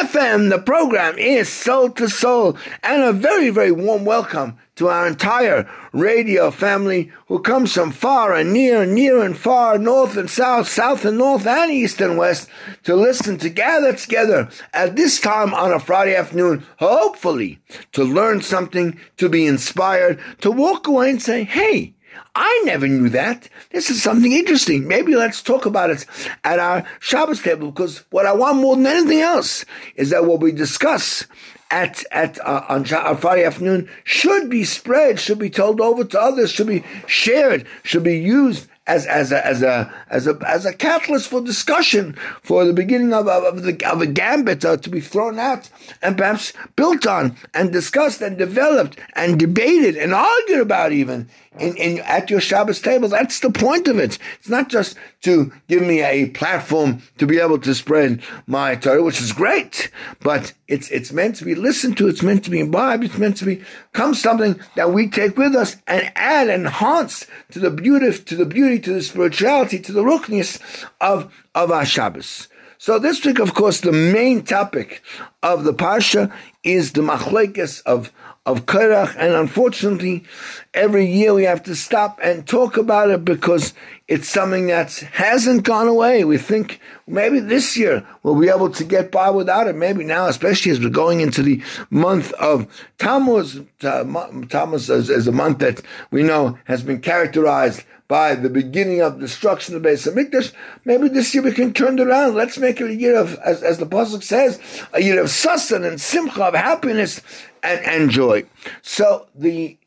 FM. The program is Soul to Soul, and a very, very warm welcome to our entire radio family who comes from far and near, near and far, north and south, south and north, and east and west to listen to gather together at this time on a Friday afternoon, hopefully to learn something, to be inspired, to walk away and say, hey, I never knew that. This is something interesting. Maybe let's talk about it at our Shabbos table because what I want more than anything else is that what we discuss at at uh, on, on Friday afternoon should be spread, should be told over to others, should be shared, should be used as as a as a as a as a catalyst for discussion for the beginning of of, the of a gambit uh, to be thrown out and perhaps built on and discussed and developed and debated and argued about even in, in at your Shabbos table. That's the point of it. It's not just to give me a platform to be able to spread my Torah, which is great, but it's it's meant to be listened to. It's meant to be imbibed. It's meant to become something that we take with us and add enhance to the beauty, to the beauty, to the spirituality, to the rookness of of our Shabbos. So this week, of course, the main topic of the parsha is the machlekes of of Korach, and unfortunately, every year we have to stop and talk about it because it's something that hasn't gone away. We think maybe this year we'll be able to get by without it. Maybe now, especially as we're going into the month of Tammuz. Tammuz is, is a month that we know has been characterized by the beginning of destruction of the Beis Hamikdash. Maybe this year we can turn it around. Let's make it a year of, as, as the pasuk says, a year of sustenance and simcha, of happiness and, and joy. So the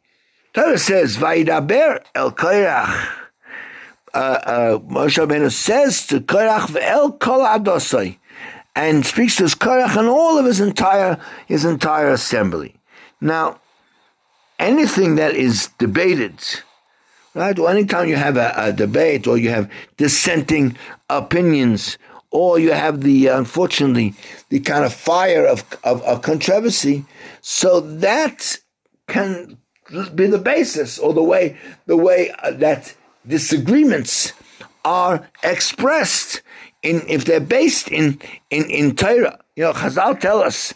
Torah says, "Vayidaber el Korach." Uh, uh, Moshe Rabbeinu says to Korach ve'el kol adosai, and speaks to his Korach and all of his entire his entire assembly. Now, anything that is debated Right? Well, anytime you have a, a, debate or you have dissenting opinions or you have the, unfortunately, the kind of fire of, of, of controversy, so that can be the basis or the way, the way uh, that disagreements are expressed in, if they're based in, in, in Torah. You know, Chazal tell us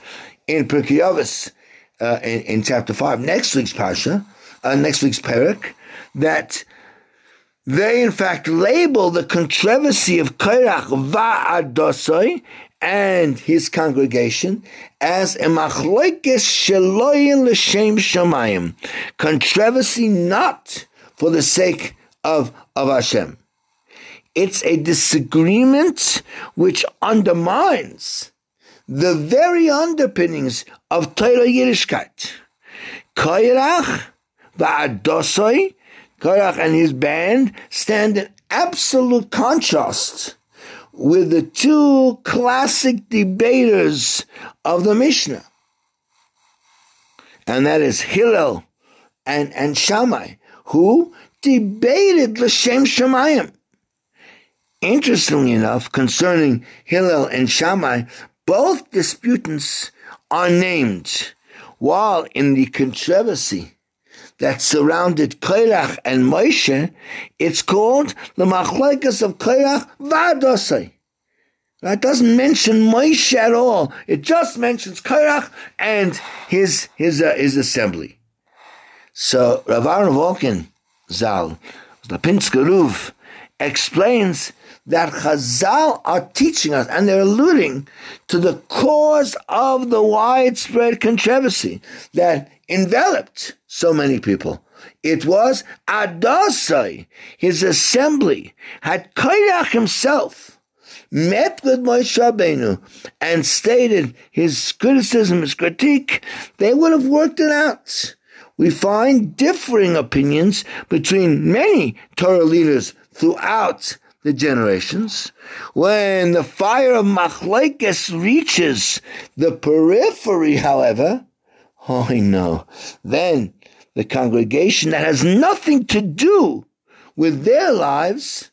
in Pirkei Avos, uh, in, in, chapter 5, next week's Parsha, uh, next week's Perik, that they in fact label the controversy of Korach Va'adosoi and his congregation as a machloikes sheloyin l'shem shamayim, controversy not for the sake of, of Hashem. It's a disagreement which undermines the very underpinnings of Torah Yiddishkeit. Korach va'adosoi Korach and his band stand in absolute contrast with the two classic debaters of the Mishnah. And that is Hillel and, and Shammai, who debated L'Shem Shemayim. Interestingly enough, concerning Hillel and Shammai, both disputants are named, while in the controversy that surrounded Korach and Moshe, it's called the Machlekes of Korach Vadosai. That doesn't mention Moshe at all. It just mentions Korach and his his uh, his assembly. So Rav Aaron Walkin Zal, the Pinsker explains that Chazal are teaching us, and they're alluding to the cause of the widespread controversy that enveloped so many people. It was Adasai, his assembly, had Korach himself met with Moshe Rabbeinu and stated his criticism, his critique, they would have worked it out. We find differing opinions between many Torah leaders throughout the generations. When the fire of Machlekes reaches the periphery, however, I know. Then the congregation that has nothing to do with their lives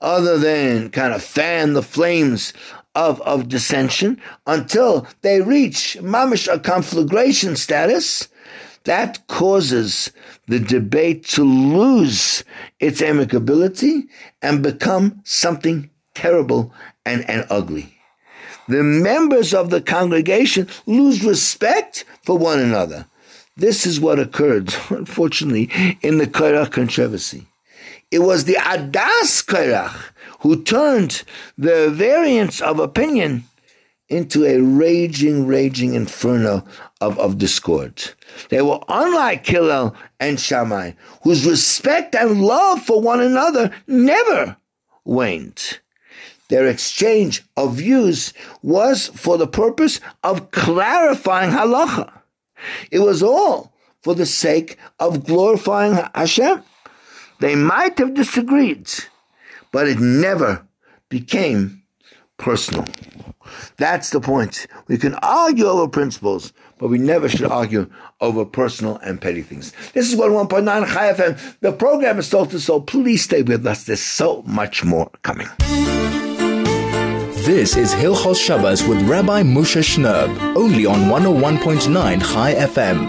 other than kind of fan the flames of, of dissension until they reach mamish a conflagration status, that causes the debate to lose its amicability and become something terrible and, and ugly. The members of the congregation lose respect for one another. This is what occurred, unfortunately, in the Korach controversy. It was the Adas Korach who turned the variance of opinion into a raging, raging inferno of, of discord. They were unlike Hillel and Shammai, whose respect and love for one another never waned. Their exchange of views was for the purpose of clarifying halacha. It was all for the sake of glorifying Hashem. They might have disagreed, but it never became personal. That's the point. We can argue over principles, but we never should argue over personal and petty things. This is 101.9 Chai FM. The program is Soul to Soul. Please stay with us. There's so much more coming. This is Hilchos Shabbos with Rabbi Moshe Shnerb, only on 101.9 Chai FM.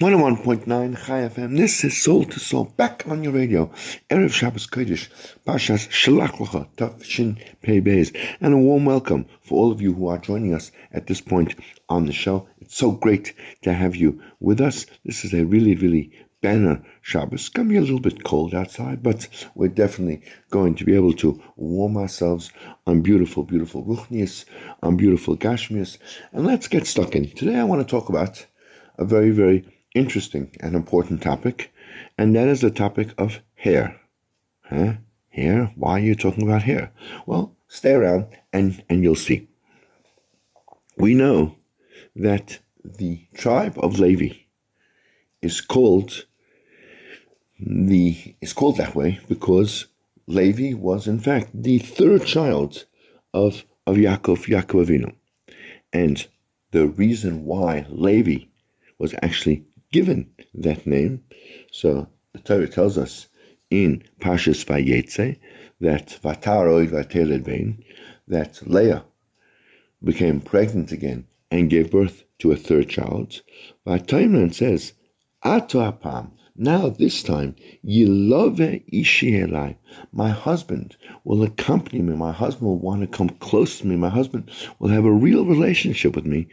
101.9 Chai FM. This is Soul to Soul, back on your radio. Erev Shabbos Kodesh, Pashas Shalach Lecha, Tafshin Pei Beis. And a warm welcome for all of you who are joining us at this point on the show. It's so great to have you with us. This is a really, really banner uh, Shabbos. It's going to be a little bit cold outside, but we're definitely going to be able to warm ourselves on beautiful, beautiful Ruchnius, on beautiful Gashmius. And let's get stuck in. Today I want to talk about a very, very interesting and important topic, and that is the topic of hair. Huh? Hair? Why are you talking about hair? Well, stay around and, and you'll see. We know that the tribe of Levi is called the is called that way because Levi was in fact the third child of of Yaakov Yaakov Avinu, and the reason why Levi was actually given that name. So the Torah tells us in Pashas Vayetze that Vataroid Vateled that Leah became pregnant again and gave birth to a third child. Vataimran says, Ato apam, now this time, Yilove Ishi My husband will accompany me. My husband will want to come close to me. My husband will have a real relationship with me.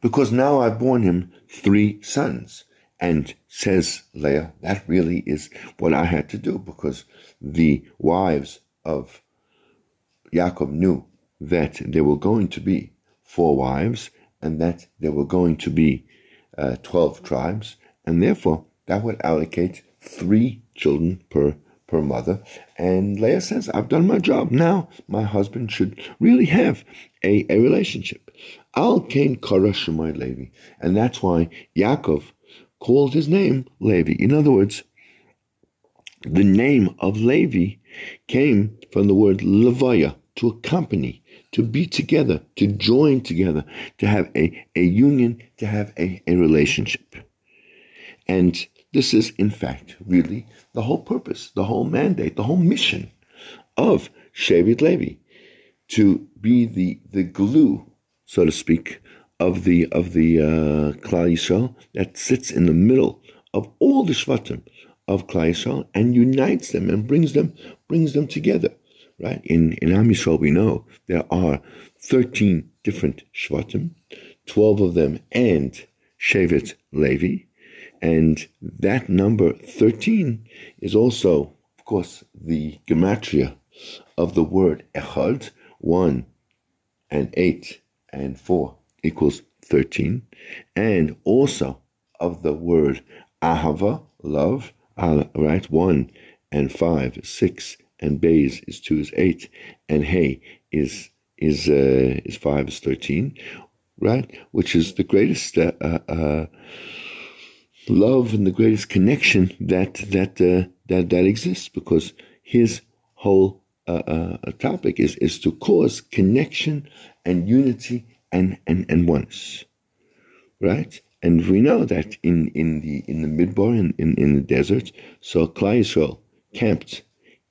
Because now I've borne him three sons. And says Leah, that really is what I had to do because the wives of Yaakov knew that there were going to be four wives and that there were going to be uh, 12 tribes, and therefore that would allocate three children per per mother. And Leah says, I've done my job. Now my husband should really have a, a relationship. Al Kain Karashimai Levi. And that's why Yaakov called his name Levi. In other words, the name of Levi came from the word Levaya, to accompany, to be together, to join together, to have a, a union, to have a, a relationship. And this is, in fact, really the whole purpose, the whole mandate, the whole mission of Shevet Levi, to be the, the glue, so to speak, of the of the uh, Klal Yisrael that sits in the middle of all the Shvatim of Klal Yisrael and unites them and brings them brings them together right? In, in Am Yisrael, we know there are 13 different Shvatim, 12 of them and Shevet Levi, and that number 13 is also, of course, the gematria of the word Echad, 1 and 8 and 4 equals 13, and also of the word Ahava, love, ah, right? 1 and 5, 6 and Bays is two is eight, and Hey is is uh, is five is thirteen, right? Which is the greatest uh, uh, uh, love and the greatest connection that that uh, that that exists because his whole uh, topic is, is to cause connection and unity and, and, and oneness. Right? And we know that in, in the in the midbar in, in, in the desert, so Yisrael camped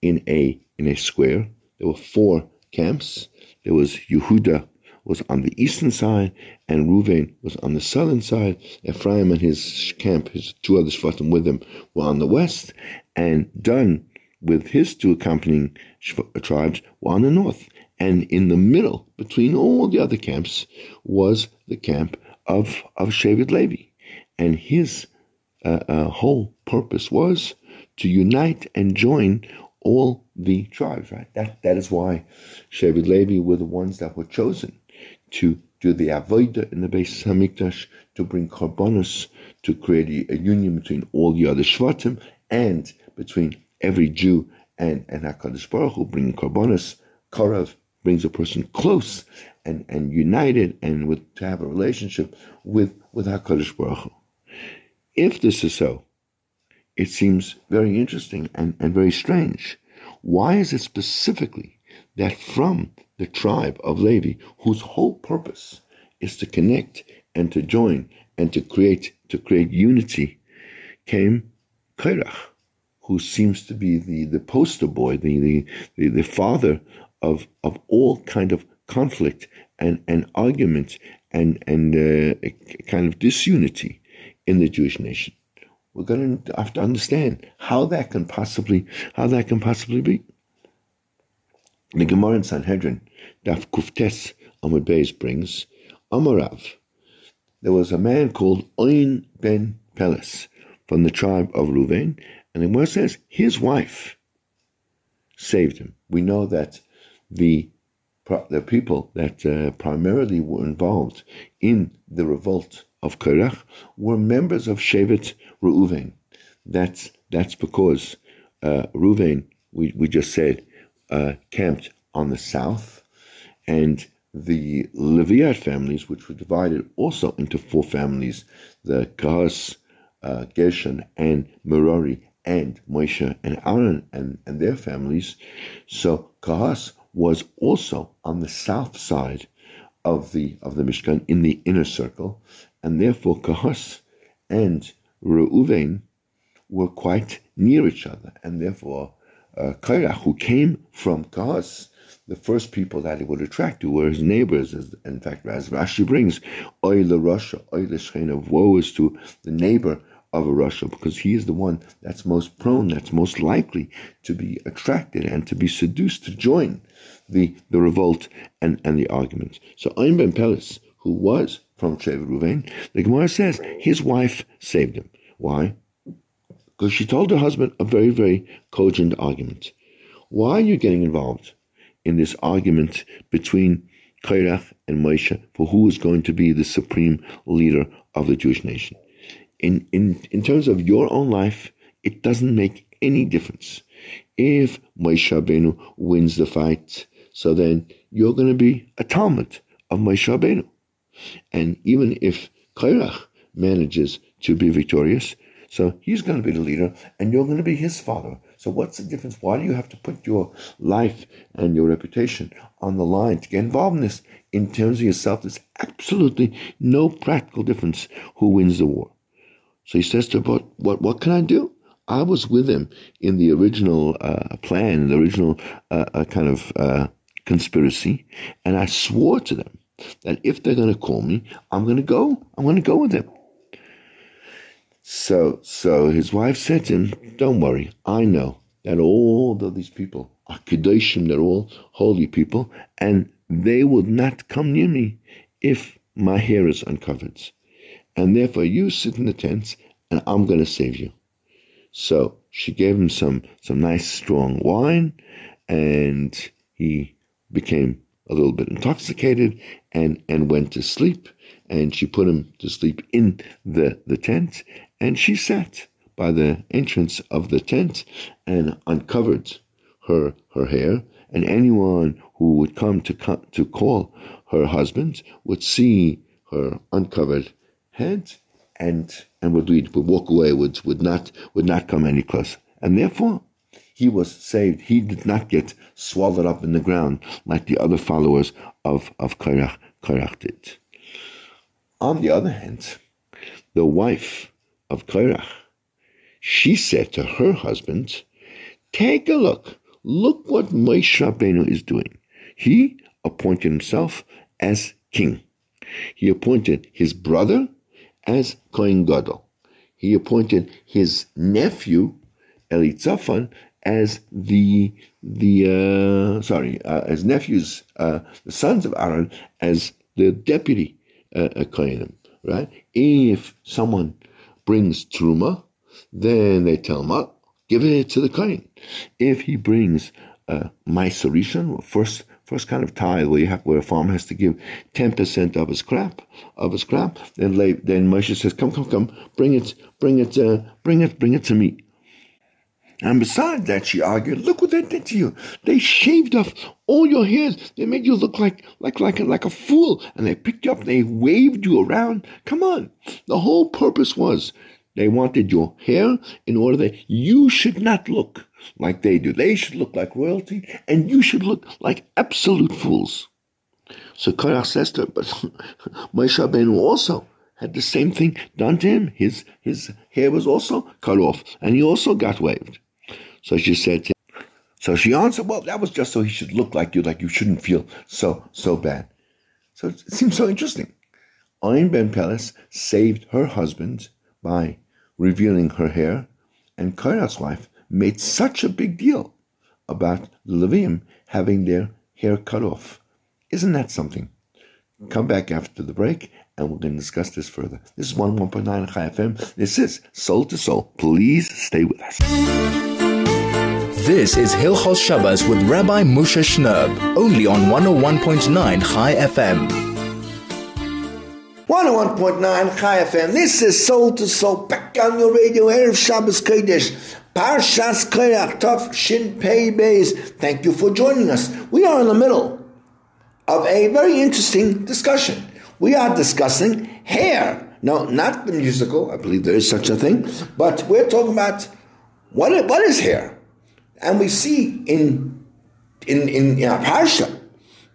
in a in a square. There were four camps. There was Yehuda was on the eastern side, and Ruvain was on the southern side. Ephraim and his camp, his two other shvatim with him, were on the west, and Dan, with his two accompanying tribes, were on the north. And in the middle, between all the other camps, was the camp of of Shevet Levi, and his uh, uh, whole purpose was to unite and join all the tribes. Right. That that is why Shevet Levi were the ones that were chosen to do the avodah in the Beis Hamikdash, to bring korbanos, to create a, union between all the other shvatim and between every Jew and and Hakadosh Baruch Hu, bringing korbanos. Karav brings a person close and, and united and with to have a relationship with with Hakadosh Baruch Hu. If this is so, it seems very interesting and, and very strange. Why is it specifically that from the tribe of Levi, whose whole purpose is to connect and to join and to create to create unity, came Korach, who seems to be the, the poster boy, the, the, the, the father of, of all kind of conflict and, and argument and, and uh, kind of disunity in the Jewish nation. We're going to have to understand how that can possibly how that can possibly be. The Gemara in Sanhedrin, Daf Kuftes Amud Beis brings, Amarav. There was a man called Oin ben Peles from the tribe of Ruvain, and the Gemara says his wife saved him. We know that the the people that uh, primarily were involved in the revolt of Korach were members of Shevet Reuven. That's that's because uh, Reuven, we, we just said, uh, camped on the south, and the Leviat families, which were divided also into four families, the Kahas, uh, Gershon, and Merari, and Moshe and Aaron and, and their families. So Kahas was also on the south side of the of the Mishkan in the inner circle, and therefore Kahas and Reuven were quite near each other, and therefore uh, Korach, who came from Kahas, the first people that he would attract to were his neighbors. As, in fact, as Rashi brings, the Russia, Oy the of woe is to the neighbor of a rasha because he is the one that's most prone, that's most likely to be attracted and to be seduced to join the, the revolt and, and the arguments. So Ein ben Peles, who was from Shevet Ruvain, the Gemara says his wife saved him. Why? Because she told her husband a very, very cogent argument. Why are you getting involved in this argument between Korach and Moshe for who is going to be the supreme leader of the Jewish nation? In, in, in terms of your own life, it doesn't make any difference. If Moshe Rabbeinu wins the fight, so then you're going to be a Talmid of Moshe Rabbeinu. And even if Korach manages to be victorious, so he's going to be the leader, and you're going to be his father. So what's the difference? Why do you have to put your life and your reputation on the line to get involved in this? In terms of yourself, there's absolutely no practical difference who wins the war. So he says to "But what? What can I do?" I was with him in the original uh, plan, the original uh, uh, kind of uh, conspiracy, and I swore to them that if they're going to call me, I'm going to go. I'm going to go with them. So, so his wife said to him, "Don't worry. I know that all of these people are kedoshim. They're all holy people, and they will not come near me if my hair is uncovered. And therefore, you sit in the tents, and I'm going to save you." So she gave him some some nice strong wine, and he became a little bit intoxicated and, and went to sleep. And she put him to sleep in the, the tent. And she sat by the entrance of the tent and uncovered her, her hair. And anyone who would come to, to call her husband would see her uncovered head and, and would, would walk away, would, would, not, would not come any closer. And therefore, he was saved. He did not get swallowed up in the ground like the other followers of, of Korach, Korach did. On the other hand, the wife of Korach, she said to her husband, Take a look. Look what Moshe Rabbeinu is doing. He appointed himself as king. He appointed his brother as Kohen Gadol. He appointed his nephew Elitzaphan as the the uh, sorry uh, as nephews uh, the sons of Aaron as the deputy uh, Kohenim. Right? If someone brings truma, then they tell him, oh, give it to the Kohen. If he brings uh, Maaser Rishon, first first kind of tithe where you have where a farmer has to give ten percent of his crop of his crop. Then then Moshe says, "Come, come, come, bring it, bring it, uh, bring it, bring it to me." And besides that, she argued, look what they did to you. They shaved off all your hairs. They made you look like, like, like, a, like a fool. And they picked you up, they waved you around. Come on. The whole purpose was they wanted your hair in order that you should not look like they do. They should look like royalty, and you should look like absolute fools. So Korach says to but Moshe Rabbeinu also had the same thing done to him. His his hair was also cut off, and he also got waved. So she said so she answered, well, that was just so he should look like you, like you shouldn't feel so so bad. So it seems so interesting. Ayn Ben Peles saved her husband by revealing her hair, and Korach's wife made such a big deal about the Levium having their hair cut off. Isn't that something? Come back after the break and we're going to discuss this further. This is 11.9 Chai FM. This is Soul to Soul. Please stay with us. This is Hilchos Shabbos with Rabbi Moshe Shnerb, only on 101.9 Chai FM. 101.9 Chai FM. This is Soul to Soul. Back on your radio, Erev Shabbos Kodesh. Parshas Korach Tov Shin Pei Beis. Thank you for joining us. We are in the middle of a very interesting discussion. We are discussing hair. No, not the musical. I believe there is such a thing, but we're talking about what what is hair, and we see in in in, in our parsha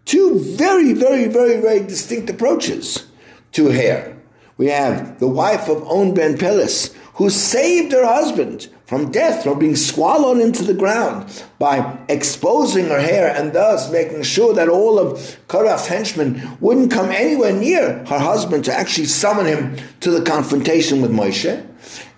two very very very very distinct approaches to hair. We have the wife of On Ben Peles who saved her husband from death, from being swallowed into the ground by exposing her hair and thus making sure that all of Korach's henchmen wouldn't come anywhere near her husband to actually summon him to the confrontation with Moshe.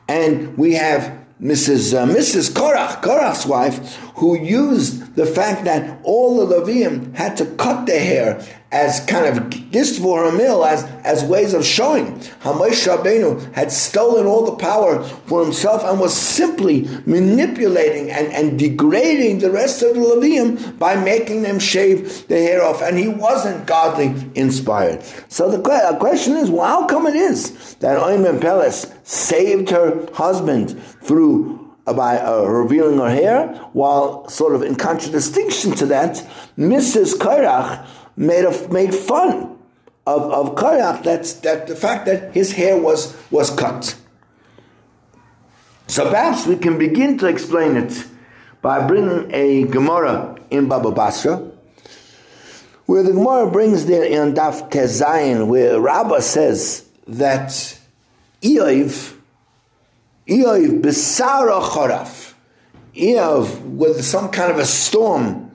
And we have Mrs. Uh, Mrs. Korach, Korach's wife, who used the fact that all the Levium had to cut their hair as kind of her meal, as, as ways of showing how Moshe Rabbeinu had stolen all the power for himself and was simply manipulating and, and degrading the rest of the Levium by making them shave the hair off. And he wasn't godly inspired. So the question is, well, how come it is that Oymen Peles saved her husband through by uh, revealing her hair, while sort of in contradistinction to that, Mrs. Korach made a, made fun of, of Korach, that's that the fact that his hair was was cut. So perhaps we can begin to explain it by bringing a Gemara in Baba Basra, where the Gemara brings there in Daf Tezayin, where Rabbah says that Eiv, Eiv Besara Choraf, Eiv with some kind of a storm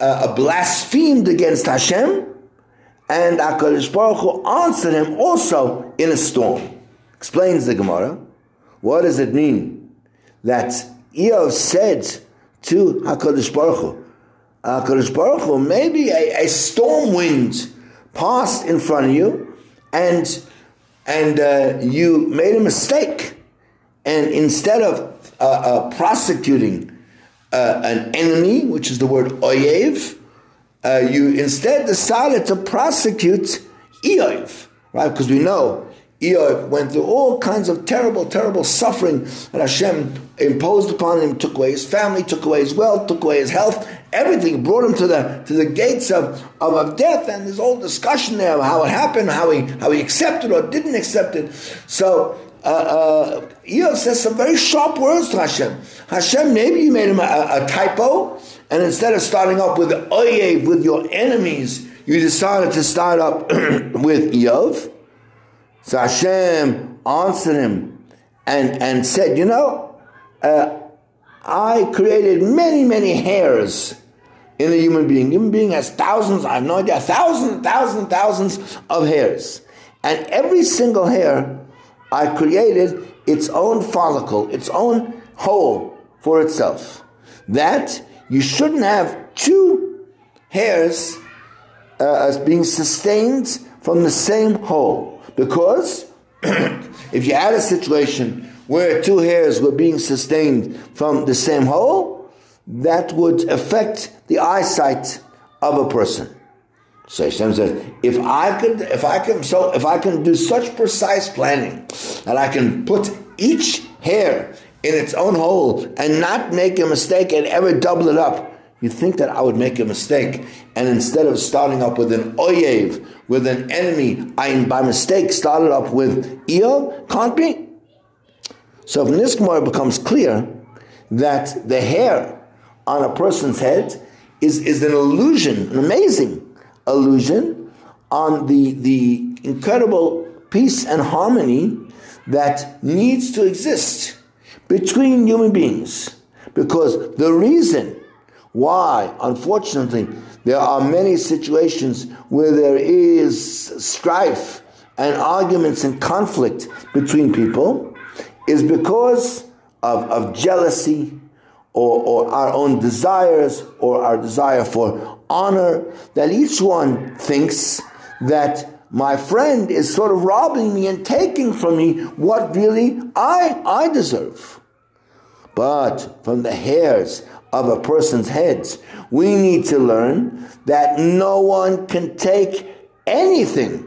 uh, blasphemed against Hashem, and HaKadosh Baruch Hu answered him also in a storm. Explains the Gemara. What does it mean that Eov said to HaKadosh Baruch Hu, HaKadosh Baruch Hu, maybe a, a storm wind passed in front of you, and and uh, you made a mistake, and instead of uh, uh, prosecuting uh, an enemy, which is the word oyev, uh, you instead decided to prosecute Eoiv, right? Because we know Eoiv went through all kinds of terrible, terrible suffering that Hashem imposed upon him, took away his family, took away his wealth, took away his health, everything, brought him to the to the gates of, of, of death, and there's all discussion there of how it happened, how he how he accepted or didn't accept it. So uh, uh, Eov says some very sharp words to Hashem. Hashem, maybe you made him a, a typo, and instead of starting up with Oyev, with your enemies, you decided to start up with Eov. So Hashem answered him and, and said, You know, uh, I created many, many hairs in a human being. Human being has thousands, I have no idea, thousands, thousands, thousands of hairs. And every single hair I created its own follicle, its own hole for itself. That you shouldn't have two hairs uh, as being sustained from the same hole. Because if you had a situation where two hairs were being sustained from the same hole, that would affect the eyesight of a person. So Hashem says, if I could, if I can, so if I can do such precise planning that I can put each hair in its own hole and not make a mistake and ever double it up, you think that I would make a mistake, and instead of starting up with an oyev, with an enemy, I by mistake started up with eo, can't be. So if this Gemara becomes clear that the hair on a person's head is, is an illusion, an amazing illusion on the, the incredible peace and harmony that needs to exist between human beings. Because the reason why, unfortunately, there are many situations where there is strife and arguments and conflict between people is because of, of jealousy or, or our own desires or our desire for honor, that each one thinks that my friend is sort of robbing me and taking from me what really I, I deserve. But from the hairs of a person's heads, we need to learn that no one can take anything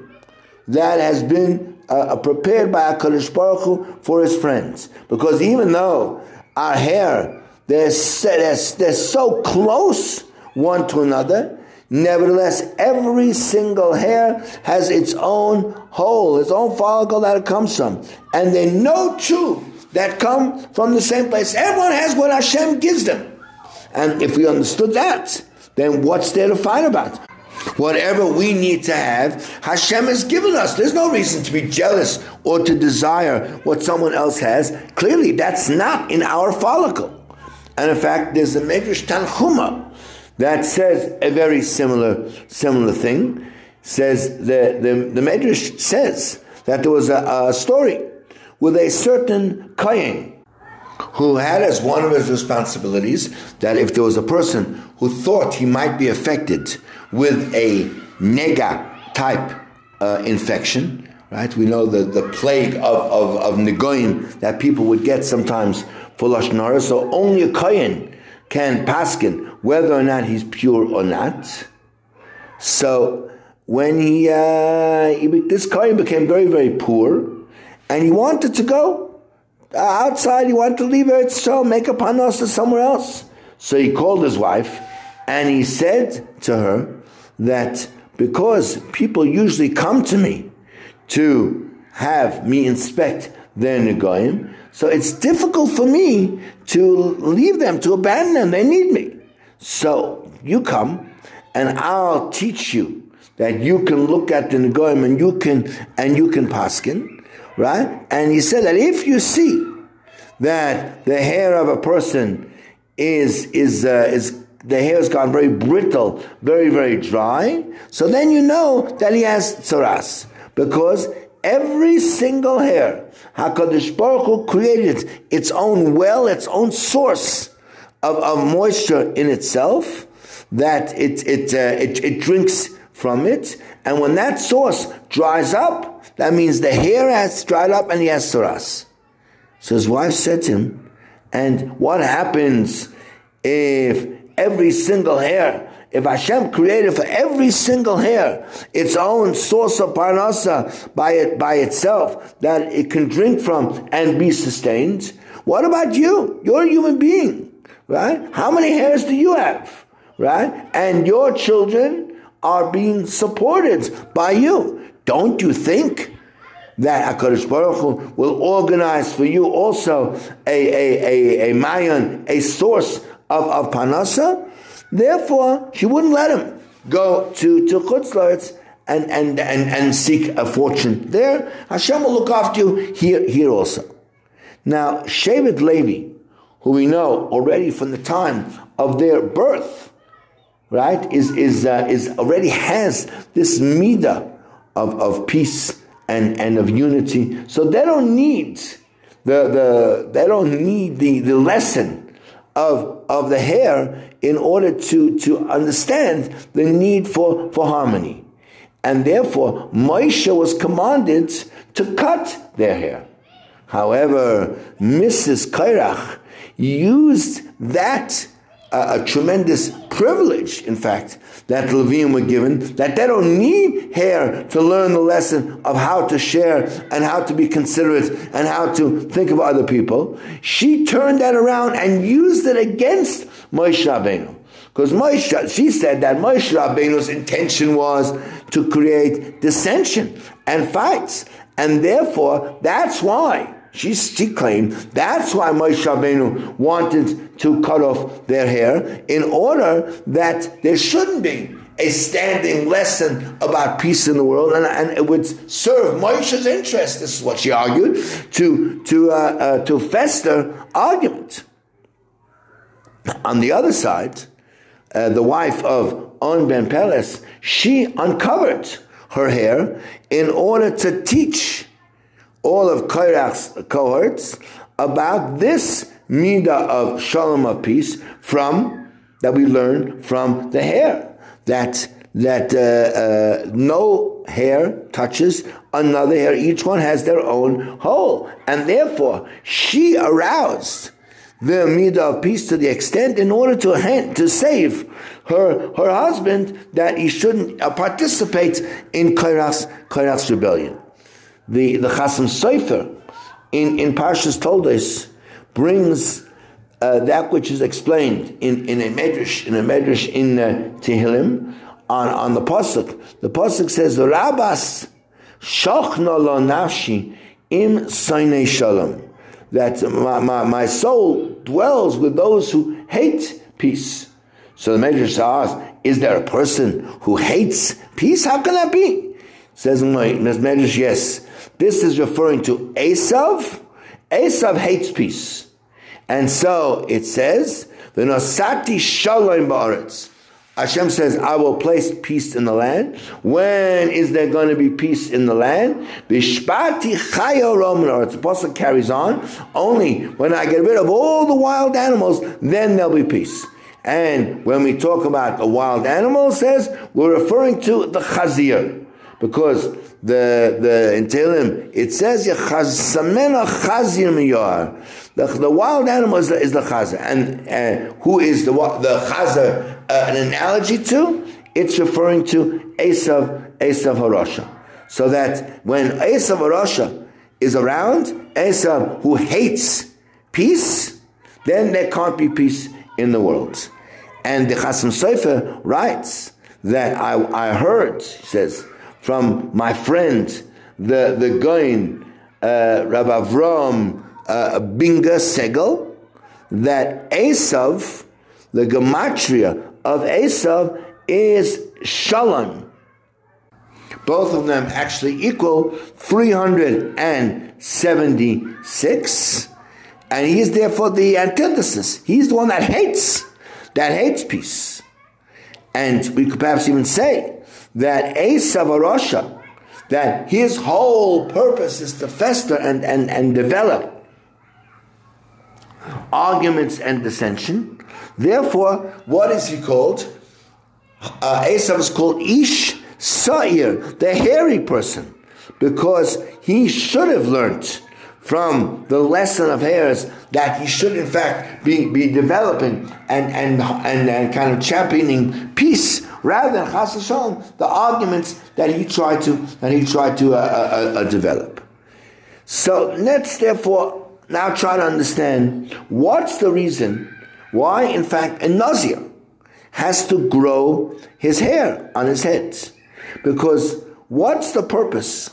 that has been uh, prepared by HaKadosh Baruch Hu for his friends. Because even though our hair, they're, they're, they're so close one to another, Nevertheless, every single hair has its own hole, its own follicle that it comes from. And they know two that come from the same place. Everyone has what Hashem gives them. And if we understood that, then what's there to fight about? Whatever we need to have, Hashem has given us. There's no reason to be jealous or to desire what someone else has. Clearly, that's not in our follicle. And in fact, there's a Medrash Tanchuma that says a very similar similar thing. Says the the, the Medrash says that there was a, a story with a certain Kayin who had as one of his responsibilities that if there was a person who thought he might be affected with a nega type uh, infection, right? We know the, the plague of, of, of negoim that people would get sometimes for Lashon so only a Kayin can paskin whether or not he's pure or not. So when he, uh, he this Kohen became very, very poor, and he wanted to go outside, he wanted to leave Eretz so make a panos somewhere else. So he called his wife, and he said to her that because people usually come to me to have me inspect their negoim, so it's difficult for me to leave them, to abandon them. They need me. So you come and I'll teach you that you can look at the Negoim and you can and you can paskin, right? And he said that if you see that the hair of a person is is uh, is the hair has gone very brittle, very very dry, so then you know that he has tsaras because every single hair Hakadosh Baruch Hu created its own well, its own source of, of moisture in itself that it, it, uh, it, it drinks from it. And when that source dries up, that means the hair has dried up and he has saras. So his wife said to him, and what happens if every single hair, if Hashem created for every single hair its own source of parnasa by it by itself that it can drink from and be sustained? What about you? You're a human being right? How many hairs do you have, right? And your children are being supported by you. Don't you think that HaKadosh Baruch Hu will organize for you also a, a, a, a mayan, a source of, of parnasa. Therefore, she wouldn't let him go to, to Chutzlaritz and, and, and, and seek a fortune there. Hashem will look after you here, here also. Now, Shevet Levi, who we know already from the time of their birth, right, is, is, uh, is already has this midah of, of peace and, and of unity. So they don't need the, the they don't need the, the lesson of, of the hair in order to, to understand the need for, for harmony. And therefore, Moshe was commanded to cut their hair. However, Mrs. Korach used that uh, a tremendous privilege, in fact, that the Levium were given, that they don't need hair to learn the lesson of how to share and how to be considerate and how to think of other people. She turned that around and used it against Moshe Rabbeinu. Because Moshe, she said that Moshe Rabbeinu's intention was to create dissension and fights. And therefore, that's why she, she claimed that's why Moshe Rabbeinu wanted to cut off their hair in order that there shouldn't be a standing lesson about peace in the world, and, and it would serve Moshe's interest. This is what she argued to to uh, uh, to fester argument. On the other side, uh, the wife of On Ben Peles, she uncovered her hair in order to teach all of Korach's cohorts about this midah of shalom of peace from that we learn from the hair that that uh, uh, no hair touches another hair. Each one has their own hole, and therefore she aroused the midah of peace to the extent in order to hand, to save her her husband that he shouldn't uh, participate in Korach's, Korach's rebellion the, the Chasam Sofer in, in Parshas Toldos brings uh, that which is explained in, in a medrash, in a medrash in uh, Tehillim on, on the Pasuk. The Pasuk says, Rabas shachna lo nafshi im sainei shalom. That my, my, my soul dwells with those who hate peace. So the Medrash asks, is there a person who hates peace? How can that be? Says Medrash, yes. This is referring to Esav. Esav hates peace. And so it says, V'nosati shalom ba'aretz. Hashem says, I will place peace in the land. When is there going to be peace in the land? Bishpati chayo The pasuk carries on. Only when I get rid of all the wild animals, then there'll be peace. And when we talk about the wild animal, says, we're referring to the chazir. Because the the in Tehillim it says Yechazamena Chazir Miyar. The, the wild animal is the, is the and uh, who is the the chazer uh, an analogy to? It's referring to Esav Esav Harasha, So that when Esav Harasha is around, Esav who hates peace, then there can't be peace in the world. And the Chasam Sofer writes that I, I heard, he says, from my friend, the, the Goin, uh, Rabbi Avram uh, Binga Segel, that Esav, the gematria of Esav, is Shalom. Both of them actually equal 376. And he is therefore the antithesis. He's the one that hates, that hates peace. And we could perhaps even say that Esav Arosha, that his whole purpose is to fester and, and, and develop arguments and dissension. Therefore, what is he called? Uh, Esav is called Ish Sa'ir, the hairy person, because he should have learnt from the lesson of hairs that he should in fact be, be developing and, and, and, and kind of championing peace rather than chas the arguments that he tried to that he tried to uh, uh, uh, develop. So let's therefore now try to understand what's the reason why, in fact, a nazir has to grow his hair on his head, because what's the purpose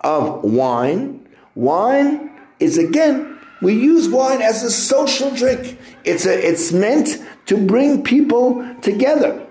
of wine. Wine is again, we use wine as a social drink. It's a, it's meant to bring people together.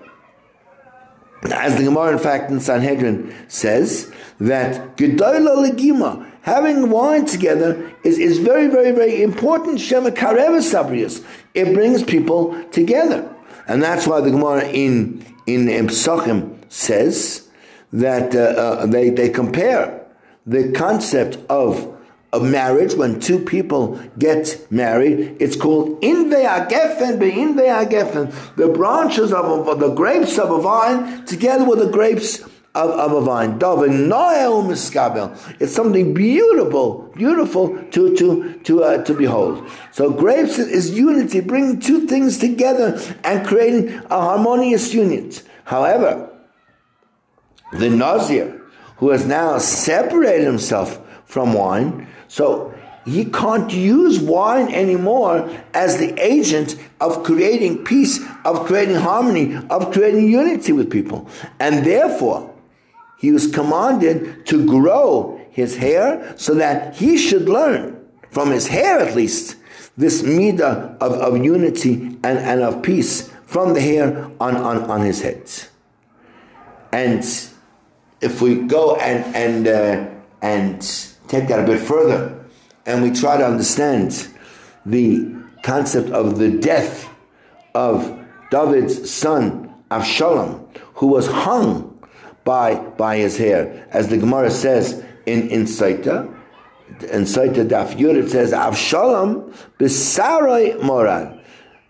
As the Gemara, in fact, in Sanhedrin says that Gedoyla Legima, having wine together is, is very, very, very important. Shema Sabrius. It brings people together. And that's why the Gemara in, in Psachim says that uh, uh, they, they compare the concept of a marriage when two people get married. It's called inve agefen be'inve agefen. The branches of, of, the grapes of a vine together with the grapes of, of a vine. It's something beautiful, beautiful to to to uh, to behold. So grapes is unity, bringing two things together and creating a harmonious union. However, the Nazir, who has now separated himself from wine, so he can't use wine anymore as the agent of creating peace, of creating harmony, of creating unity with people. And therefore, he was commanded to grow his hair so that he should learn, from his hair at least, this midah of, of unity and, and of peace from the hair on, on, on his head. And if we go and, and, uh, and take that a bit further, and we try to understand the concept of the death of David's son Avshalom, who was hung by, by his hair. As the Gemara says in, in Saita, in Saita Daf Yud, it says, Avshalom besarai moran.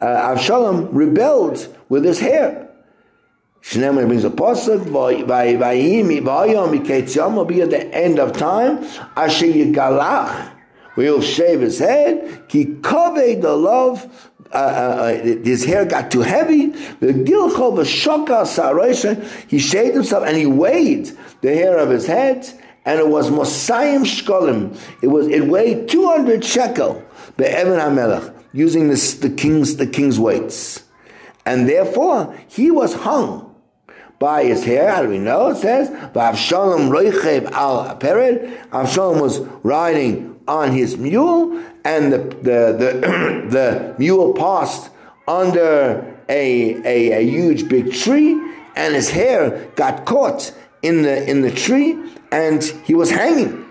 Uh, Avshalom rebelled with his hair. Shneimah brings a pasuk, vayim vayom iketziyam will be at the end of time. Asher yigalach, we'll shave his head. Ki kaveh the love. Uh, uh, uh, his hair got too heavy. The gilchol v'shoka saroisha. He shaved himself and he weighed the hair of his head, and it was mosayim shkolim. It was it weighed two hundred shekel. Be'evan hamelach using this, the king's the king's weights, and therefore he was hung by his hair. How do we know? It says, Avshalom roichev al pered. Avshalom was riding on his mule, and the the the, the mule passed under a, a, a huge big tree, and his hair got caught in the in the tree, and he was hanging.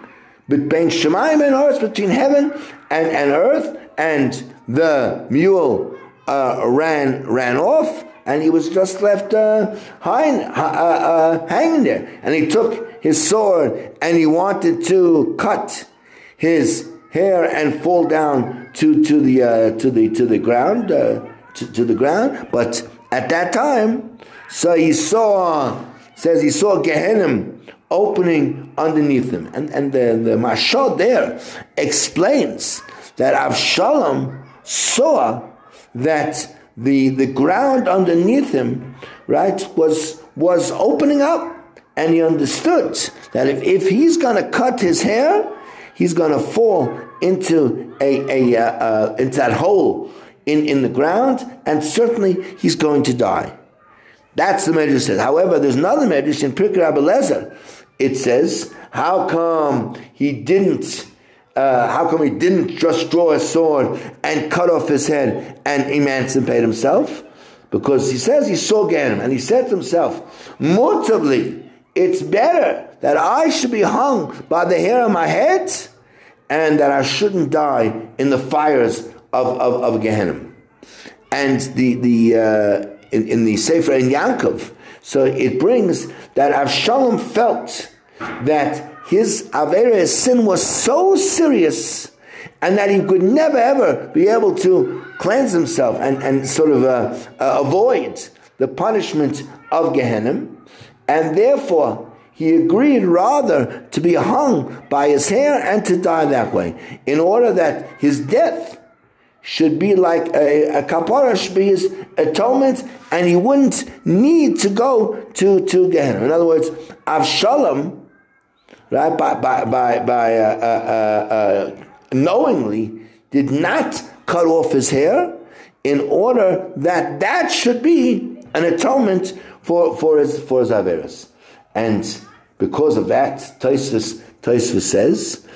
Between Shemayim and earth, between heaven and, and earth, and the mule uh, ran ran off, and he was just left uh, high, uh, uh, hanging there. And he took his sword and he wanted to cut his hair and fall down to, to the uh, to the to the ground uh, to, to, the ground. But at that time, so he saw says he saw Gehenna opening underneath him, and and the the mashal there explains that Avshalom saw that the, the ground underneath him, right, was, was opening up. And he understood that if, if he's going to cut his hair, he's going to fall into a, a uh, uh, into that hole in, in the ground, and certainly he's going to die. That's the Medrash says. However, there's another Medrash in Pirkei It says, how come he didn't uh, how come he didn't just draw a sword and cut off his head and emancipate himself? Because he says he saw Ganem and he said to himself, Mutably, it's better that I should be hung by the hair of my head and that I shouldn't die in the fires of, of, of Gehenna. And the, the, uh, in, in the Sefer in Yankov, so it brings that Avshalom felt that his Avera, his sin was so serious and that he could never ever be able to cleanse himself and, and sort of uh, uh, avoid the punishment of Gehenna. And therefore, he agreed rather to be hung by his hair and to die that way, in order that his death should be like a, a kapara, should be his atonement, and he wouldn't need to go to, to Gehenna. In other words, Avshalom right, by, by, by, by uh, uh, uh, uh, knowingly did not cut off his hair in order that that should be an atonement for, for his, for his Averis. And because of that, Tosfos, Tosfos says,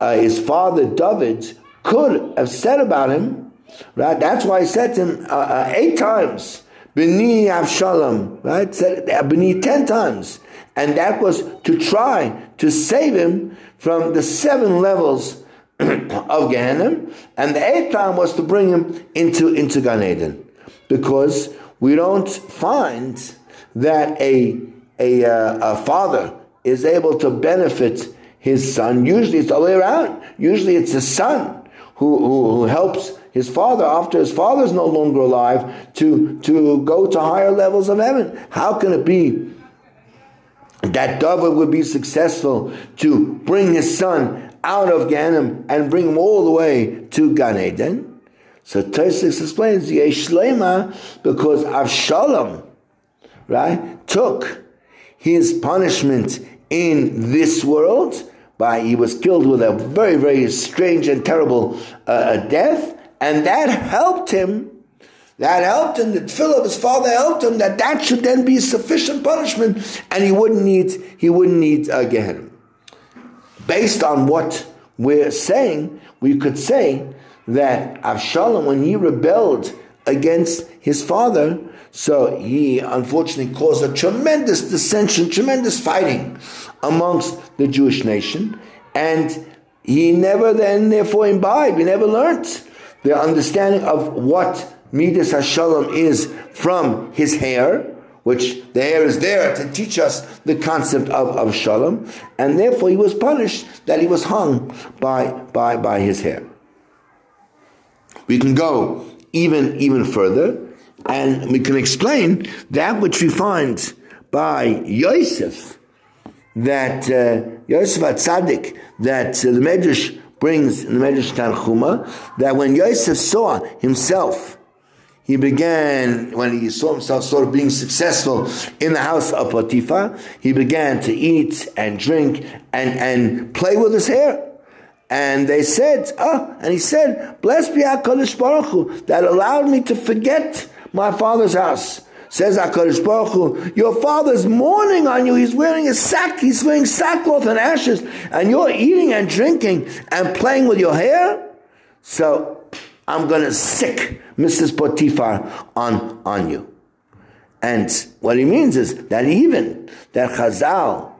uh, his father David could have said about him, right? That's why he said to him uh, eight times, B'ni Avshalom, right? Said uh, ten times. And that was to try to save him from the seven levels of Gehenna. And the eighth time was to bring him into, into Gan Eden. Because we don't find that a, a, uh, a father is able to benefit his son. Usually it's the other way around. Usually it's the son who, who, who helps his father after his father is no longer alive to, to go to higher levels of heaven. How can it be that David would be successful to bring his son out of Ganem and bring him all the way to Gan Eden? So Tosfos explains Yesh because Avshalom, right, took his punishment in this world by he was killed with a very very strange and terrible uh, death, and that helped him. That helped him. The tefillah of his father helped him. That that should then be sufficient punishment, and he wouldn't need he wouldn't need Gehenna. Based on what we're saying, we could say that Avshalom, when he rebelled against his father, so he unfortunately caused a tremendous dissension, tremendous fighting amongst the Jewish nation, and he never then therefore imbibed, he never learnt the understanding of what Midas Hashalom is from his hair, which the hair is there to teach us the concept of, of Shalom, and therefore he was punished that he was hung by, by, by his hair. We can go even, even further, and we can explain that which we find by Yosef, that uh, Yosef Atzadik, that uh, the Medrash brings in the Medrash Tanchuma, that when Yosef saw himself, he began, when he saw himself sort of being successful in the house of Potiphar, he began to eat and drink and, and play with his hair. And they said, oh, and he said, Blessed be HaKadosh Baruch Hu, that allowed me to forget my father's house. Says HaKadosh Baruch Hu, your father's mourning on you. He's wearing a sack, he's wearing sackcloth and ashes, and you're eating and drinking and playing with your hair? So I'm going to sick Mrs. Potiphar on, on you. And what he means is that even that Chazal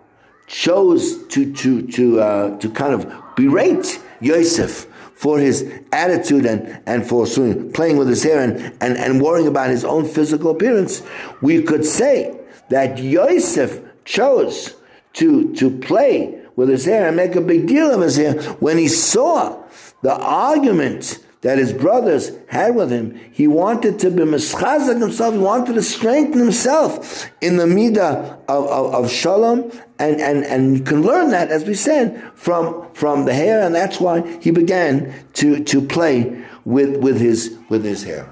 chose to, to, to, uh, to kind of berate Yosef for his attitude and, and for playing with his hair and, and, and worrying about his own physical appearance, we could say that Yosef chose to, to play with his hair and make a big deal of his hair when he saw the argument that his brothers had with him. He wanted to be mischazak himself. He wanted to strengthen himself in the midah of, of, of shalom. And, and, and you can learn that, as we said, from, from the hair. And that's why he began to, to play with, with, his, with his hair.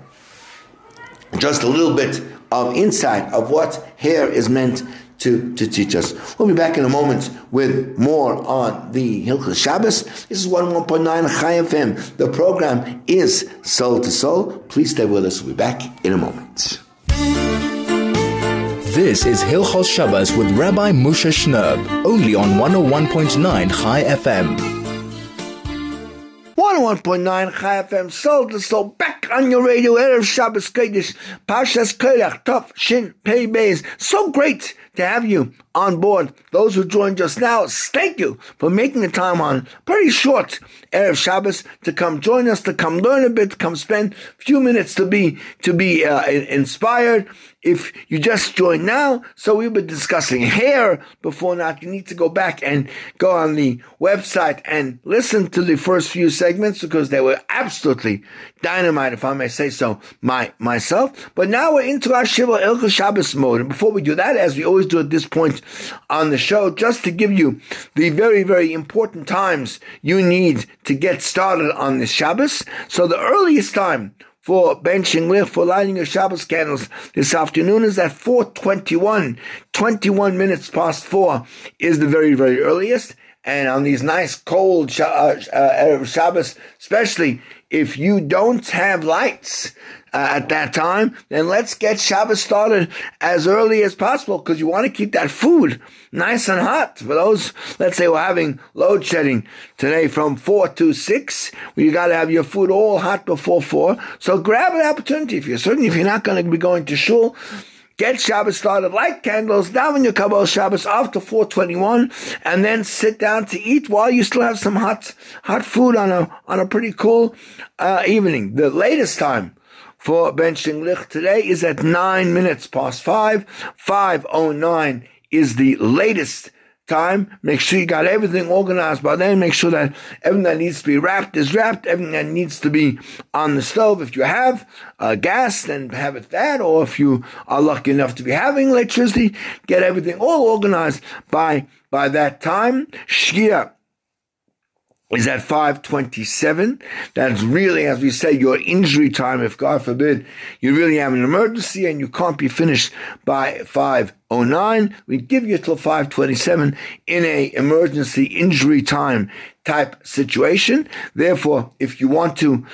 Just a little bit of insight of what hair is meant to, to teach us. We'll be back in a moment with more on the Hilchos Shabbos. This is 101.9 Chai FM. The program is Soul to Soul. Please stay with us. We'll be back in a moment. This is Hilchos Shabbos with Rabbi Moshe Shnerb, only on 101.9 Chai FM. 101.9 Chai FM, Soul to Soul, back on your radio, Erev Shabbos Kodesh, Parshas Korach, Tov, Shin, Pei Beis. So great to have you on board. Those who joined just now, thank you for making the time on pretty short Erev Shabbos to come join us, to come learn a bit, to come spend a few minutes to be, to be uh, inspired if you just joined now, so we've been discussing hair before now. You need to go back and go on the website and listen to the first few segments because they were absolutely dynamite, if I may say so my, myself. But now we're into our Shiva Ilka Shabbos mode. And before we do that, as we always do at this point on the show, just to give you the very, very important times you need to get started on this Shabbos. So the earliest time for benching for lighting your Shabbos candles this afternoon is at 421. 21 minutes past 4 is the very, very earliest. And on these nice cold uh, uh, Shabbos, especially if you don't have lights, uh, at that time, then let's get Shabbos started as early as possible because you want to keep that food nice and hot. For those, let's say we're having load shedding today from four to six, you got to have your food all hot before four. So grab an opportunity if you're certain if you're not going to be going to shul. Get Shabbos started, light candles, daven your Kabbalas Shabbos after 421, and then sit down to eat while you still have some hot, hot food on a, on a pretty cool, uh, evening. The latest time for benching lich today is at nine minutes past five. 509 is the latest time. Make sure you got everything organized by then. Make sure that everything that needs to be wrapped is wrapped. Everything that needs to be on the stove. If you have uh, gas, then have it that. Or if you are lucky enough to be having electricity, get everything all organized by by that time. Shkia is at 527. That's really, as we say, your injury time. If God forbid you really have an emergency and you can't be finished by 509, we give you till 527 in a emergency injury time type situation. Therefore, if you want to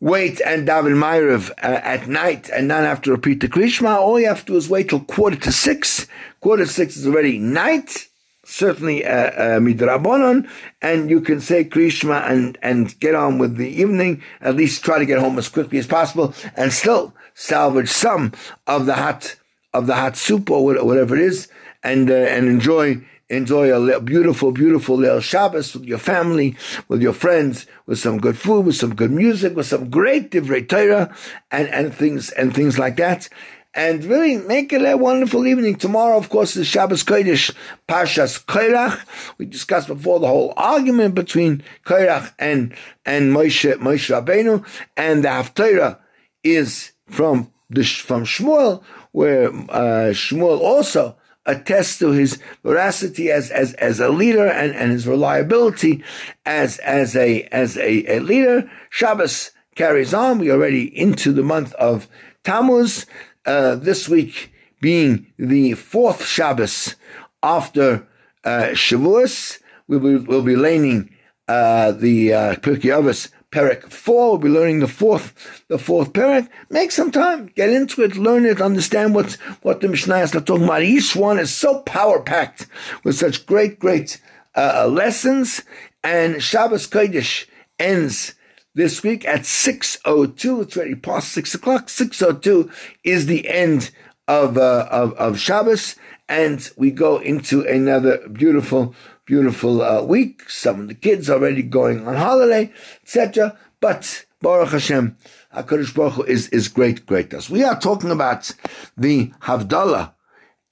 wait and daven Ma'ariv uh, at night and not have to repeat the Krishma, all you have to do is wait till quarter to six. Quarter to six is already night certainly uh, uh, midrabanon, and you can say Krishma and, and get on with the evening, at least try to get home as quickly as possible, and still salvage some of the hot, of the hot soup or whatever it is, and, uh, and enjoy, enjoy a beautiful, beautiful little Shabbos with your family, with your friends, with some good food, with some good music, with some great divrei Torah, and, and things, and things like that and really make it a wonderful evening. Tomorrow, of course, is Shabbos Kodesh, Parshas Korach. We discussed before the whole argument between Korach and and Moshe Moshe Rabbeinu, and the Haftarah is from the from Shmuel, where uh, Shmuel also attests to his veracity as as as a leader and, and his reliability as as a as a, a leader. Shabbos carries on. We are already into the month of Tammuz uh, this week being the fourth Shabbos after uh, Shavuos. We'll be, we'll be learning uh, the uh, Avos Perek 4. We'll be learning the fourth, the fourth Perek. Make some time, get into it, learn it, understand what's, what the Mishnah is talking about. Each one is so power packed with such great, great uh, lessons. And Shabbos Kodesh ends this week at 6.02. It's already past 6 o'clock. 6.02 is the end of, uh, of, of Shabbos. And we go into another beautiful, beautiful uh, week. Some of the kids already going on holiday, etc. But Baruch Hashem, HaKadosh Baruch Hu is, is great, great us. We are talking about the Havdalah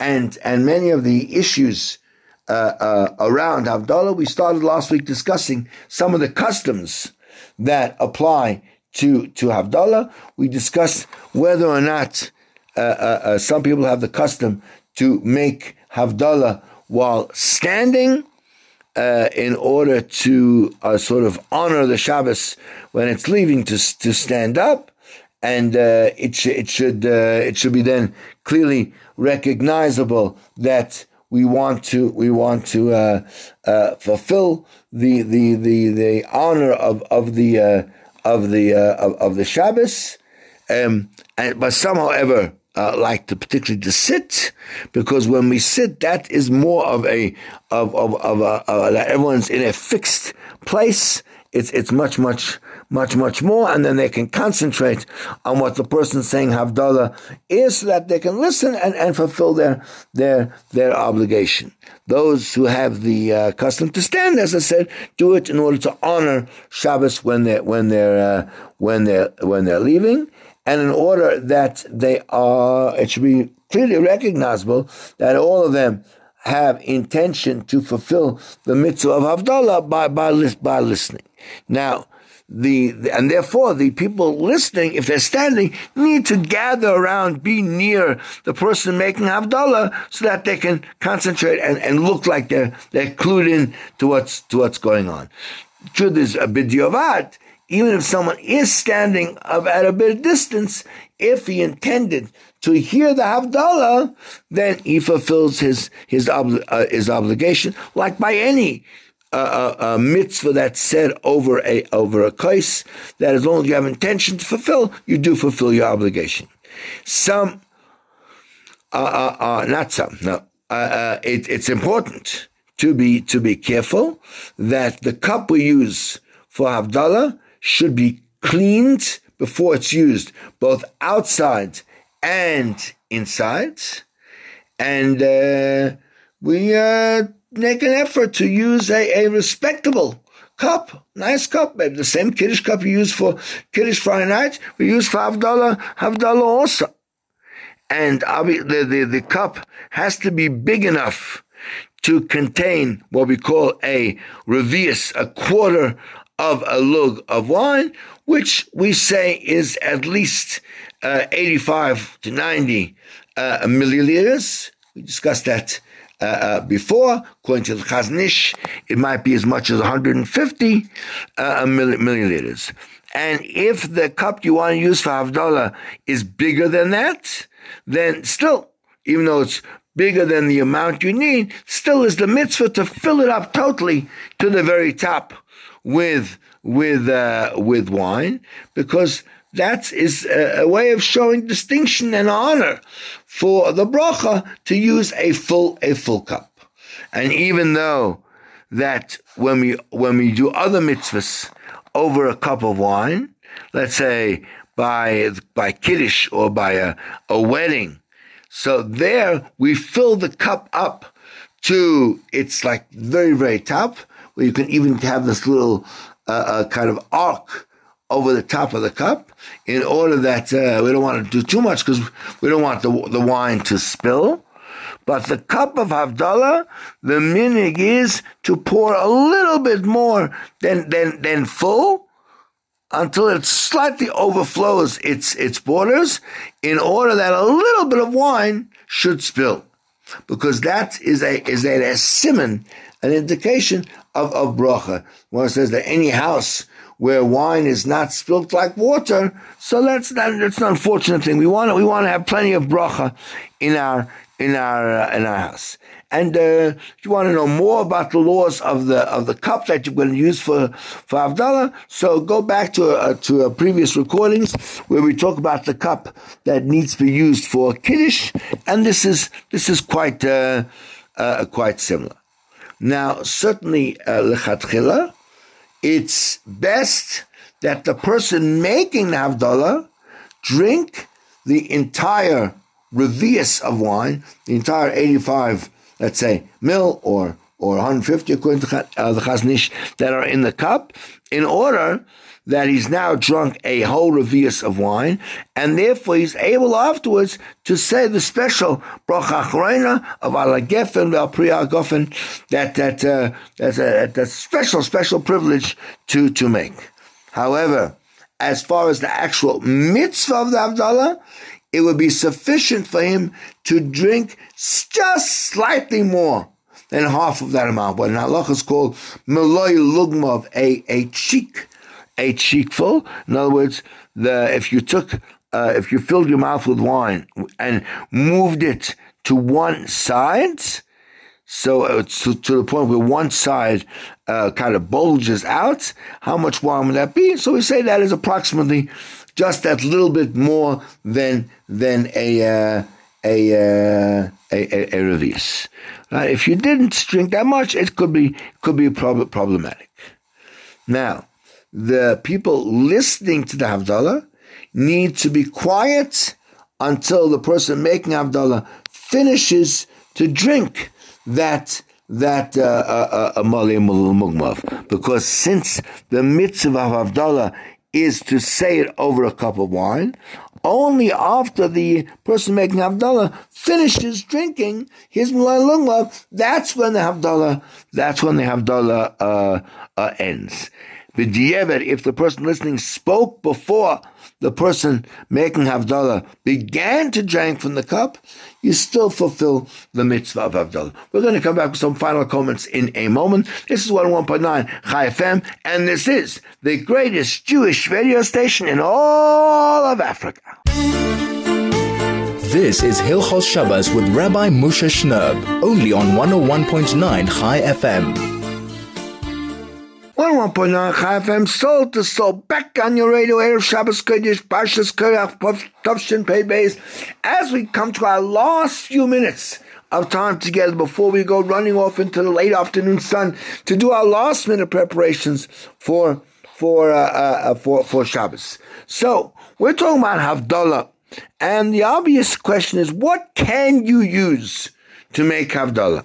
and, and many of the issues uh, uh, around Havdalah. We started last week discussing some of the customs that apply to to Havdalah. We discussed whether or not uh, uh, uh, some people have the custom to make Havdalah while standing. Uh, in order to uh, sort of honor the Shabbos when it's leaving to to stand up, and uh, it sh- it should it should be then clearly recognizable that we want to we want to uh, uh, fulfill the the the the honor of of the uh, of the uh, of, of, the Shabbos, um, and but some, however, uh, like to particularly to sit because when we sit, that is more of a of of of a, that everyone's in a fixed place. It's it's much much much, much more, and then they can concentrate on what the person saying Havdalah is so that they can listen and, and fulfill their, their, their obligation. Those who have the uh, custom to stand, as I said, do it in order to honor Shabbos when they're, when they're, uh, when they're, when they're leaving, and in order that they are, it should be clearly recognizable that all of them have intention to fulfill the mitzvah of Havdalah by, by, by listening. Now, the, and therefore the people listening, if they're standing, need to gather around, be near the person making Havdalah so that they can concentrate and, and look like they're, they're clued in to what's, to what's going on. Truth is a bidyovad, even if someone is standing at a bit of distance, if he intended to hear the Havdalah, then he fulfills his, his, uh, his obligation, like by any a, a, mitzvah that's said over a over a case that as long as you have intention to fulfill, you do fulfill your obligation. Some, uh, uh, uh, not some, no. Uh, uh, it, it's important to be to be careful that the cup we use for Havdalah should be cleaned before it's used, both outside and inside. And uh, we uh, make an effort to use a, a respectable cup, nice cup, maybe the same Kiddush cup you use for Kiddush Friday night, we use for Havdalah, Havdalah also. And the, the, the cup has to be big enough to contain what we call a revius, a quarter of a lug of wine, which we say is at least uh, 85 to 90 uh, milliliters. We discussed that uh, uh, before. According to the Chazon Ish, it might be as much as 150 uh, milliliters. And if the cup you want to use for Havdalah is bigger than that, then still, even though it's bigger than the amount you need, still is the mitzvah to fill it up totally to the very top with with uh, with wine, because that is a, a, way of showing distinction and honor for the bracha to use a full a full cup. And even though that when we when we do other mitzvahs over a cup of wine, let's say by by kiddush or by a, a wedding, so there we fill the cup up to its like very very top, where you can even have this little uh, uh, kind of arc over the top of the cup in order that uh, we don't want to do too much because we don't want the, the wine to spill. But the cup of Havdalah, the minhag is to pour a little bit more than, than, than full until it slightly overflows its, its borders in order that a little bit of wine should spill. Because that is a, is a, a simon, an indication of, of bracha. One says that any house where wine is not spilt like water. So that's that, that's an unfortunate thing. We want we want to have plenty of bracha in our in our uh, in our house. And uh, if you want to know more about the laws of the of the cup that you're going to use for for Havdalah, so go back to uh, to previous recordings where we talk about the cup that needs to be used for kiddush, and this is this is quite uh, uh, quite similar. Now, certainly uh, lechatchila, it's best that the person making the Havdalah drink the entire revius of wine, the entire 85, let's say, mil or or 150 according to uh, the Chazon Ish that are in the cup, in order that he's now drunk a whole revius of wine, and therefore he's able afterwards to say the special bracha achrona of ala gefen vel priya gofen that that uh, that's a that's special special privilege to to make. However, as far as the actual mitzvah of the Havdalah, it would be sufficient for him to drink just slightly more than half of that amount. What in halacha is called meloy lugma, of a, a cheek a cheekful. In other words, the if you took uh, if you filled your mouth with wine and moved it to one side, so uh, to, to, the point where one side uh, kind of bulges out, how much wine would that be? So we say that is approximately just that little bit more than than a uh, a, uh, a, a, a revius. if you didn't drink that much, it could be could be prob- problematic. Now, the people listening to the Havdalah need to be quiet until the person making Havdalah finishes to drink that that uh, uh, uh mugmav. Because since the mitzvah of Havdalah is to say it over a cup of wine, only after the person making Havdalah finishes drinking his Mulay that's when the Havdalah, that's when the Havdalah uh, uh, ends. If the person listening spoke before the person making Havdalah began to drink from the cup, you still fulfill the mitzvah of Havdalah. We're going to come back with some final comments in a moment. This is 101.9 Chai FM, and this is the greatest Jewish radio station in all of Africa. This is Hilchos Shabbos with Rabbi Moshe Shnerb, only on 101.9 Chai FM. 101.9 FM, soul to soul, back on your radio, Erev Shabbos Kodesh, Parshas Korach, Tavshin Pei Beis, as we come to our last few minutes of time together before we go running off into the late afternoon sun to do our last minute preparations for for uh, uh, uh for for Shabbos. So we're talking about Havdalah, and the obvious question is, what can you use to make Havdalah?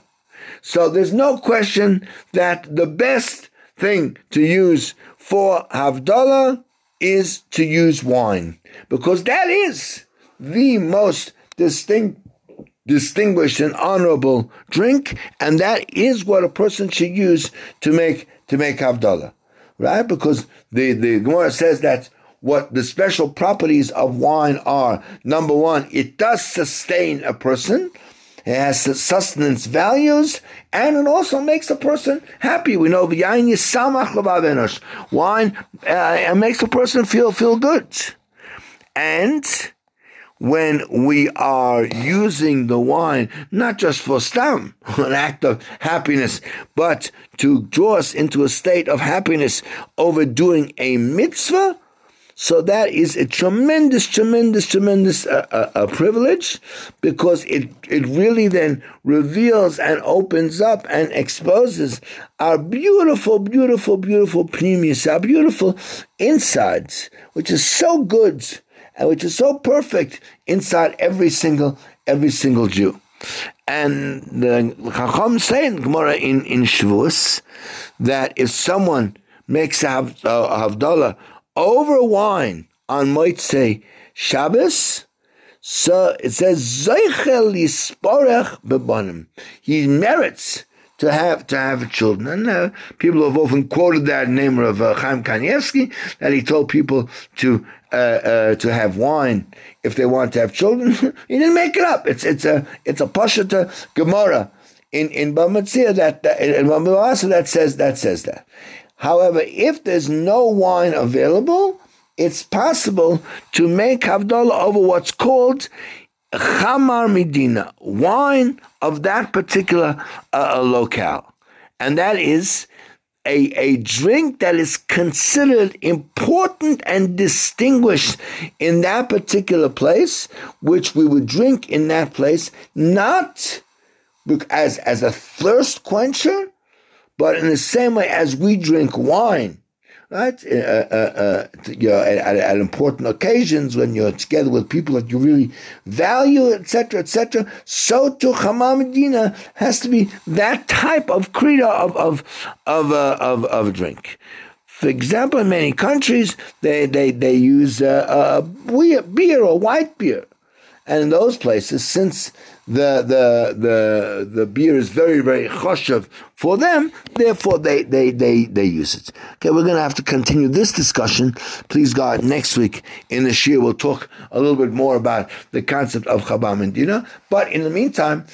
So there's no question that the best thing to use for Havdalah is to use wine because that is the most distinct distinguished and honorable drink, and that is what a person should use to make to make Havdalah. Right? Because the, the Gemara says that what the special properties of wine are. Number one, it does sustain a person. It has sustenance values, and it also makes a person happy. We know wine uh, makes a person feel feel good, and when we are using the wine not just for stam, an act of happiness, but to draw us into a state of happiness over doing a mitzvah so that is a tremendous, tremendous, tremendous uh, uh, uh, privilege because it, it really then reveals and opens up and exposes our beautiful, beautiful, beautiful premise, our beautiful insides, which is so good and which is so perfect inside every single, every single Jew. And the Chacham say in Gemara in, in Shevuos that if someone makes a, Havdalah over wine on say Shabbos, so it says Zeichel Yisporech Bebanim. He merits to have to have children. And uh, people have often quoted that name of uh, Chaim Kanievsky that he told people to uh, uh, to have wine if they want to have children. he didn't make it up. It's it's a it's a pashata Gemara in in Bamatzia that, that in that says that says that. However, if there's no wine available, it's possible to make Havdalah over what's called Chamar Medina, wine of that particular uh, locale. And that is a, a drink that is considered important and distinguished in that particular place, which we would drink in that place, not as, as a thirst quencher, but in the same way as we drink wine, right? Uh, uh, uh, you know, at, at, important occasions when you're together with people that you really value, etc., etc. So to Medina has to be that type of krida of of of uh, of, of drink. For example, in many countries, they they they use uh, beer or white beer, and in those places, since the the the the beer is very very choshev for them. Therefore, they they they they use it. Okay, we're going to have to continue this discussion. Please God, next week in the year we'll talk a little bit more about the concept of Chamar Medina. But in the meantime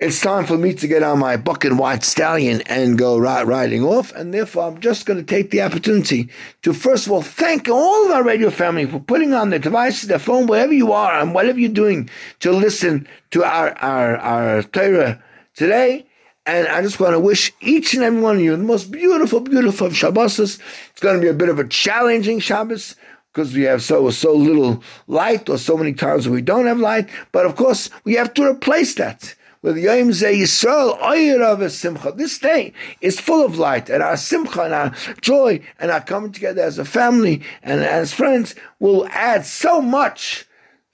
it's time for me to get on my buck and white stallion and go right riding off. And therefore, I'm just going to take the opportunity to, first of all, thank all of our radio family for putting on their devices, their phone, wherever you are and whatever you're doing to listen to our, our, our Torah today. And I just want to wish each and every one of you the most beautiful, beautiful Shabbos. It's going to be a bit of a challenging Shabbos because we have so so little light or so many times we don't have light. But of course, we have to replace that This day is full of light, and our Simcha and our joy and our coming together as a family and as friends will add so much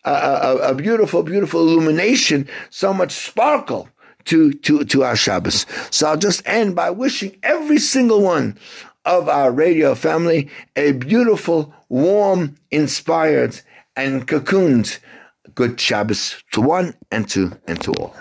uh, a, a beautiful, beautiful illumination, so much sparkle to, to, to our Shabbos. So I'll just end by wishing every single one of our radio family a beautiful, warm, inspired, and cocooned good Shabbos to one and to and to all.